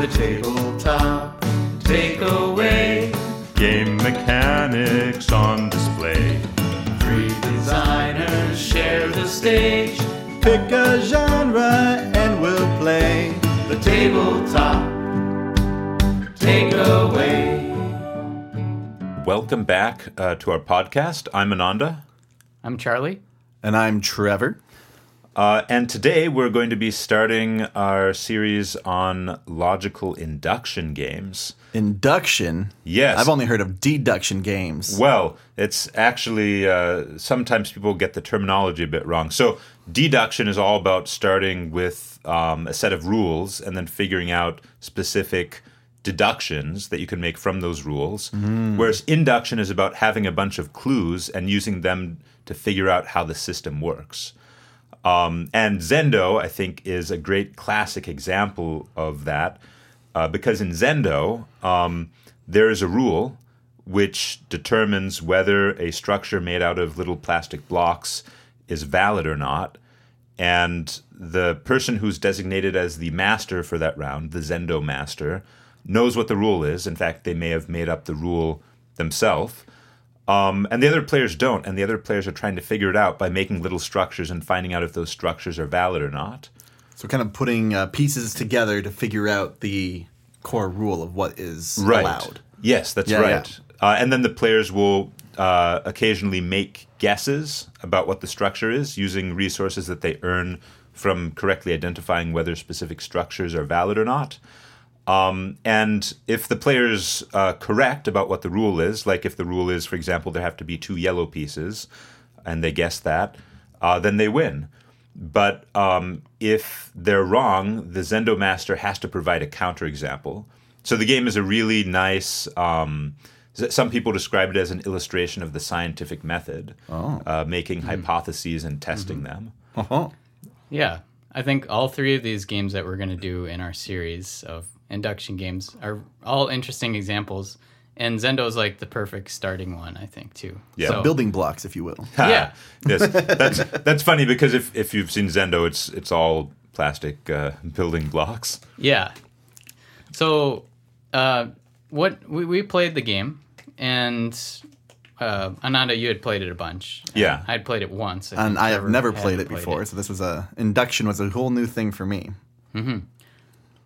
The tabletop takeaway. Game mechanics on display. Three designers share the stage. Pick a genre and we'll play. The tabletop takeaway. Welcome back uh, to our podcast. I'm Ananda. I'm Charlie. And I'm Trevor. Uh, and today we're going to be starting our series on logical induction games. Induction. Yes. I've only heard of deduction games. Well, it's actually uh, sometimes people get the terminology a bit wrong. So, deduction is all about starting with um, a set of rules and then figuring out specific deductions that you can make from those rules. Whereas induction is about having a bunch of clues and using them to figure out how the system works. Um, and Zendo, I think, is a great classic example of that uh, because in Zendo, um, there is a rule which determines whether a structure made out of little plastic blocks is valid or not. And the person who's designated as the master for that round, the Zendo master, knows what the rule is. In fact, they may have made up the rule themselves. Um, and the other players don't, and the other players are trying to figure it out by making little structures and finding out if those structures are valid or not. So, kind of putting uh, pieces together to figure out the core rule of what is allowed. Yes, that's Yeah, right. Uh, and then the players will uh, occasionally make guesses about what the structure is using resources that they earn from correctly identifying whether specific structures are valid or not. Um, and if the player's uh, correct about what the rule is, like if the rule is, for example, there have to be two yellow pieces, and they guess that, uh, then they win. But um, if they're wrong, the Zendo master has to provide a counterexample. So the game is a really nice. Um, some people describe it as an illustration of the scientific method, uh, making hypotheses and testing them. Uh-huh. Yeah, I think all three of these games that we're going to do in our series of induction games are all interesting examples. And Zendo is like the perfect starting one, I think, too. Yeah. So- Building blocks, if you will. Yeah. yes, that's that's funny because if if you've seen Zendo, it's it's all plastic uh, building blocks. Yeah. So, uh, what we, we played the game, and uh, Ananda, you had played it a bunch. Yeah. I'd played it once, And I have Trevor never hadn't played it before, so this was a induction was a whole new thing for me.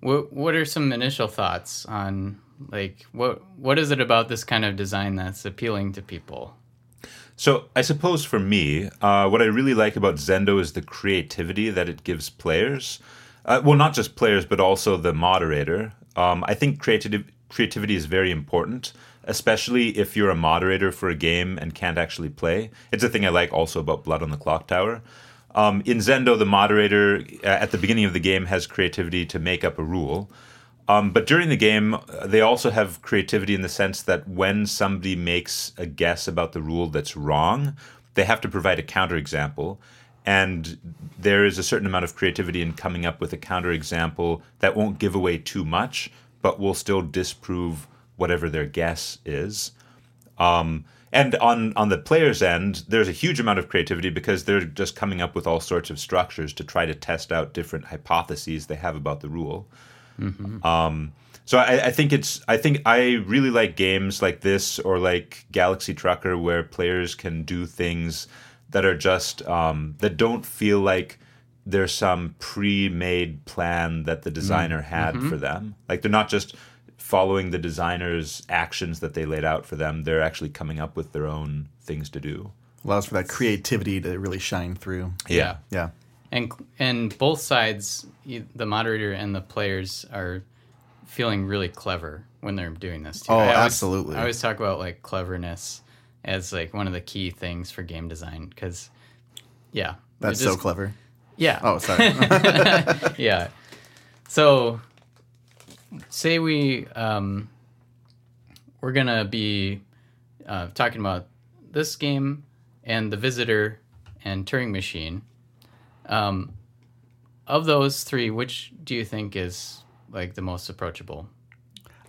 What What are some initial thoughts on like what What is it about this kind of design that's appealing to people? So I suppose for me, uh, what I really like about Zendo is the creativity that it gives players. Uh, well, not just players, but also the moderator. Um, I think creativity creativity is very important, especially if you're a moderator for a game and can't actually play. It's a thing I like also about Blood on the Clocktower. Um, in Zendo, the moderator uh, at the beginning of the game has creativity to make up a rule. Um, but during the game, uh, they also have creativity in the sense that when somebody makes a guess about the rule that's wrong, they have to provide a counterexample. And there is a certain amount of creativity in coming up with a counterexample that won't give away too much, but will still disprove whatever their guess is. Um, and on on the player's end, there's a huge amount of creativity because they're just coming up with all sorts of structures to try to test out different hypotheses they have about the rule. Um, so I, I think it's I think I really like games like this or like Galaxy Trucker where players can do things that are just um, that don't feel like there's some pre-made plan that the designer had for them. Like they're not just following the designer's actions that they laid out for them. They're actually coming up with their own things to do. Allows for that creativity to really shine through. Yeah. Yeah. And and both sides, the moderator and the players, are feeling really clever when they're doing this. Too. Oh, I always- absolutely. I always talk about like cleverness as like one of the key things for game design because, yeah, That's it so clever. Yeah. Oh, sorry. yeah. So, say we um, we're gonna be uh, talking about this game and the visitor and Turing machine. Um, of those three, which do you think is like the most approachable?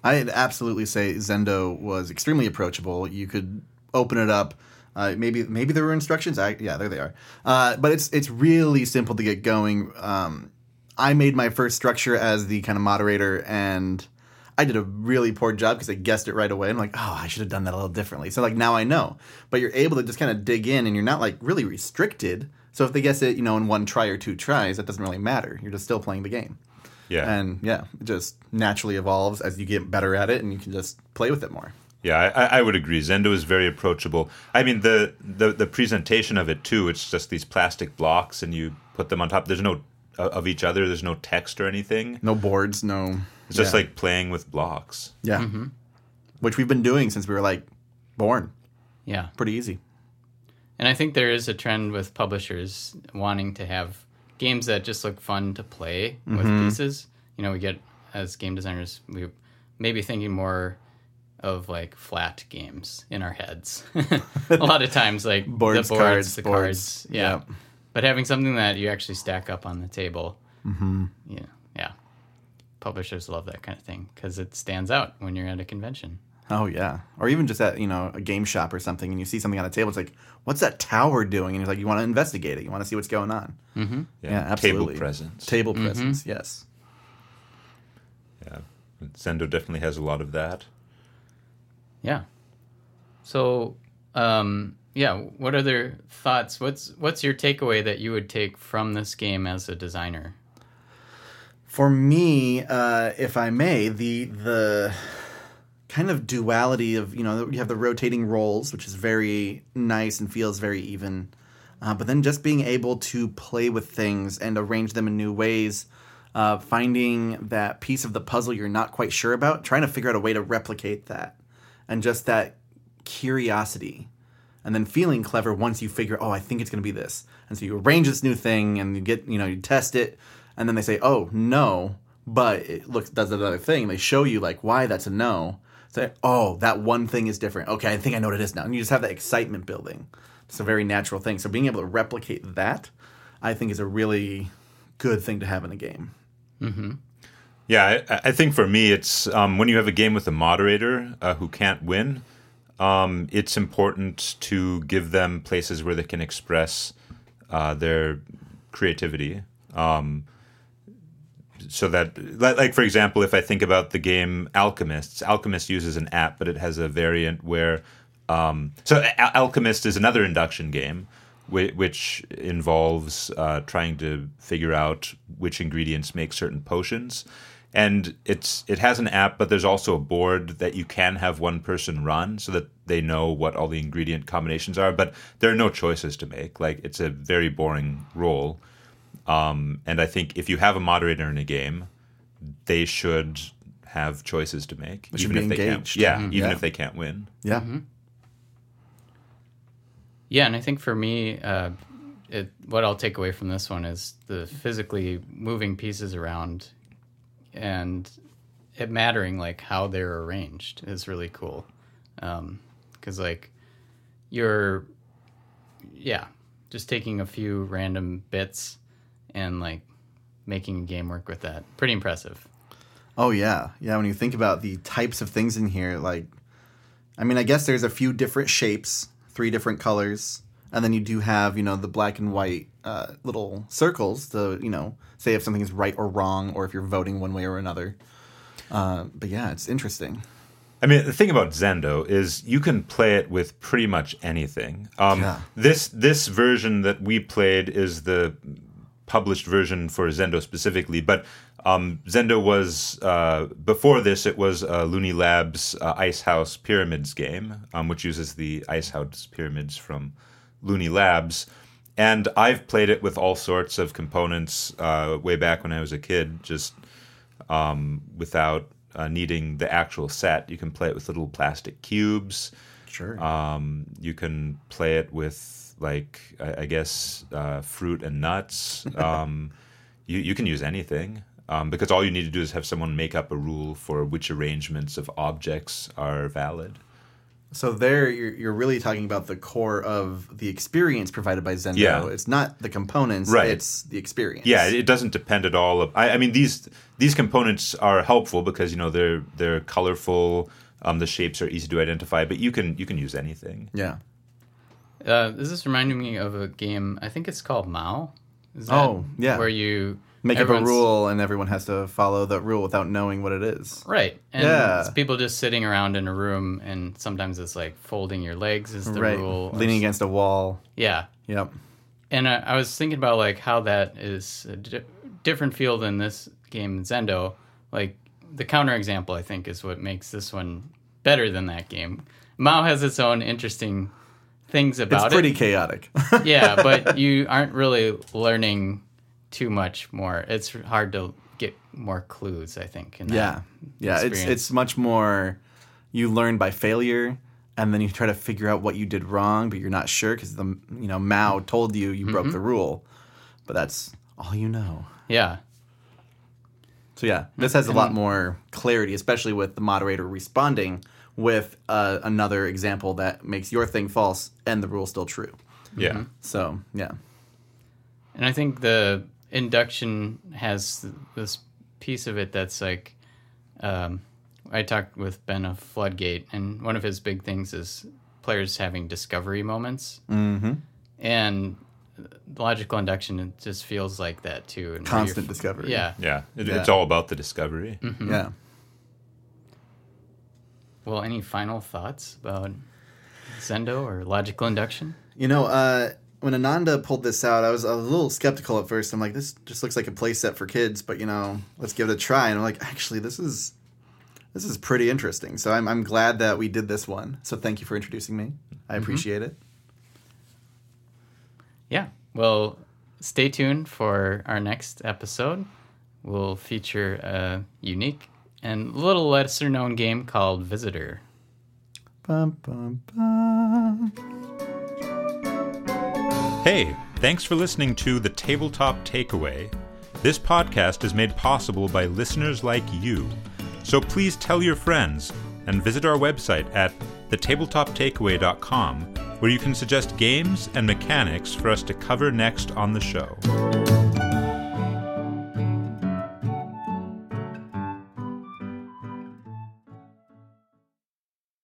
I'd absolutely say Zendo was extremely approachable. You could open it up. Uh, maybe maybe there were instructions. I, yeah, there they are. Uh, but it's it's really simple to get going. Um, I made my first structure as the kind of moderator, and I did a really poor job because I guessed it right away. I'm like, oh, I should have done that a little differently. So like now I know. But you're able to just kind of dig in, and you're not like really restricted. So if they guess it, you know, in one try or two tries, that doesn't really matter. You're just still playing the game. Yeah. And yeah, it just naturally evolves as you get better at it, and you can just play with it more. Yeah, I, I would agree. Zendo is very approachable. I mean, the, the the presentation of it too. It's just these plastic blocks, and you put them on top. There's no of each other. There's no text or anything. No boards, no. It's just yeah. like playing with blocks. yeah, mm-hmm. which we've been doing since we were like born. Yeah. Pretty easy. And I think there is a trend with publishers wanting to have games that just look fun to play with mm-hmm. pieces. You know, we get as game designers, we may be thinking more of like flat games in our heads. a lot of times, like Boards, the boards, cards, the boards. cards, yeah. Yep. But having something that you actually stack up on the table, mm-hmm. yeah, yeah. Publishers love that kind of thing because it stands out when you're at a convention. Oh yeah, or even just at you know a game shop or something, and you see something on a table. It's like, what's that tower doing? And it's like, you want to investigate it. You want to see what's going on. Mm-hmm. Yeah, absolutely. Table presence. Table presence. Yes. yeah. Zendo definitely has a lot of that. Yeah. So, um, yeah. What other thoughts? What's what's your takeaway that you would take from this game as a designer? For me, uh, if I may, the the kind of duality of you know you have the rotating roles, which is very nice and feels very even, uh, but then just being able to play with things and arrange them in new ways, uh, finding that piece of the puzzle you're not quite sure about, trying to figure out a way to replicate that, and just that curiosity and then feeling clever once you figure, oh, I think it's going to be this. And so you arrange this new thing and you get, you know, you test it, and then they say, oh, no, but it looks does another thing. They show you like why that's a no. Say, oh, that one thing is different. Okay, I think I know what it is now. And you just have that excitement building. It's a very natural thing. So being able to replicate that, I think, is a really good thing to have in a game. Yeah, I, I think for me, it's um, when you have a game with a moderator uh, who can't win, um, it's important to give them places where they can express uh, their creativity. Um, so that, like, for example, if I think about the game Alchemists, Alchemist uses an app, but it has a variant where. Um, so, Al- Alchemist is another induction game, whi- which involves uh, trying to figure out which ingredients make certain potions and it's it has an app but there's also a board that you can have one person run so that they know what all the ingredient combinations are but there are no choices to make like it's a very boring role um, and i think if you have a moderator in a game they should have choices to make They should even be if they engaged. can't yeah Mhm. even Yeah. if they can't win Yeah. Yeah, and I think for me, uh, it, what I'll take away from this one is the physically moving pieces around, and it mattering like how they're arranged is really cool. Um, because like you're, yeah, just taking a few random bits and like making a game work with that. Pretty impressive. Oh yeah, yeah. When you think about the types of things in here, like, I mean, I guess there's a few different shapes, three different colors, and then you do have, you know, the black and white uh, little circles to, you know, say if something is right or wrong, or if you're voting one way or another. Uh, but yeah, it's interesting. I mean, the thing about Zendo is you can play it with pretty much anything. Um, Yeah. This this version that we played is the published version for Zendo specifically, but um, Zendo was uh, before this. It was uh, Looney Labs uh, Icehouse Pyramids game, um, which uses the Icehouse pyramids from Looney Labs. And I've played it with all sorts of components uh, way back when I was a kid, just um, without uh, needing the actual set. You can play it with little plastic cubes. Sure. Um, you can play it with like I, I guess uh, fruit and nuts. Um, you you can use anything um, because all you need to do is have someone make up a rule for which arrangements of objects are valid. So there, you're, you're really talking about the core of the experience provided by Zendo. Yeah. It's not the components, Right. it's the experience. Yeah, it doesn't depend at all. Of, I, I mean, these these components are helpful because you know they're they're colorful. Um, the shapes are easy to identify, but you can you can use anything. Yeah. Uh, this is reminding me of a game. I think it's called Mao. Is that Oh, yeah. Where you Make up a rule, and everyone has to follow the rule without knowing what it is. Right. And Yeah. it's people just sitting around in a room, and sometimes it's like folding your legs is the right. rule. Leaning against a wall. Yeah. Yep. And I, I was thinking about like how that is a di- different feel than this game Zendo. Like the counter example, I think, is what makes this one better than that game. Mao has its own interesting things about it. It's pretty it. chaotic. yeah, but you aren't really learning too much more. It's hard to get more clues. I think. In that yeah. Yeah. It's it's much more. You learn by failure, and then you try to figure out what you did wrong, but you're not sure because the you know Mao told you you Mm-hmm. broke the rule, but that's all you know. Yeah. So yeah, this has a lot more clarity, especially with the moderator responding with uh, another example that makes your thing false and the rule still true. Yeah. So yeah, And I think the induction has this piece of it that's like, um, I talked with Ben of Floodgate, and one of his big things is players having discovery moments. Mm-hmm. And logical induction it just feels like that too. And where you're constant discovery. Yeah. Yeah. It, Yeah. It's all about the discovery. yeah. Well, any final thoughts about Zendo or logical induction? You know, uh, when Ananda pulled this out, I was a little skeptical at first. I'm like, this just looks like a play set for kids, but you know, let's give it a try. And I'm like, actually, this is this is pretty interesting. So I'm I'm glad that we did this one. So thank you for introducing me. I mm-hmm. appreciate it. Yeah. Well, stay tuned for our next episode. We'll feature a unique and little lesser known game called Visitor. Bum, bum, bum. Hey, thanks for listening to The Tabletop Takeaway. This podcast is made possible by listeners like you. So please tell your friends and visit our website at thetabletoptakeaway.com where you can suggest games and mechanics for us to cover next on the show.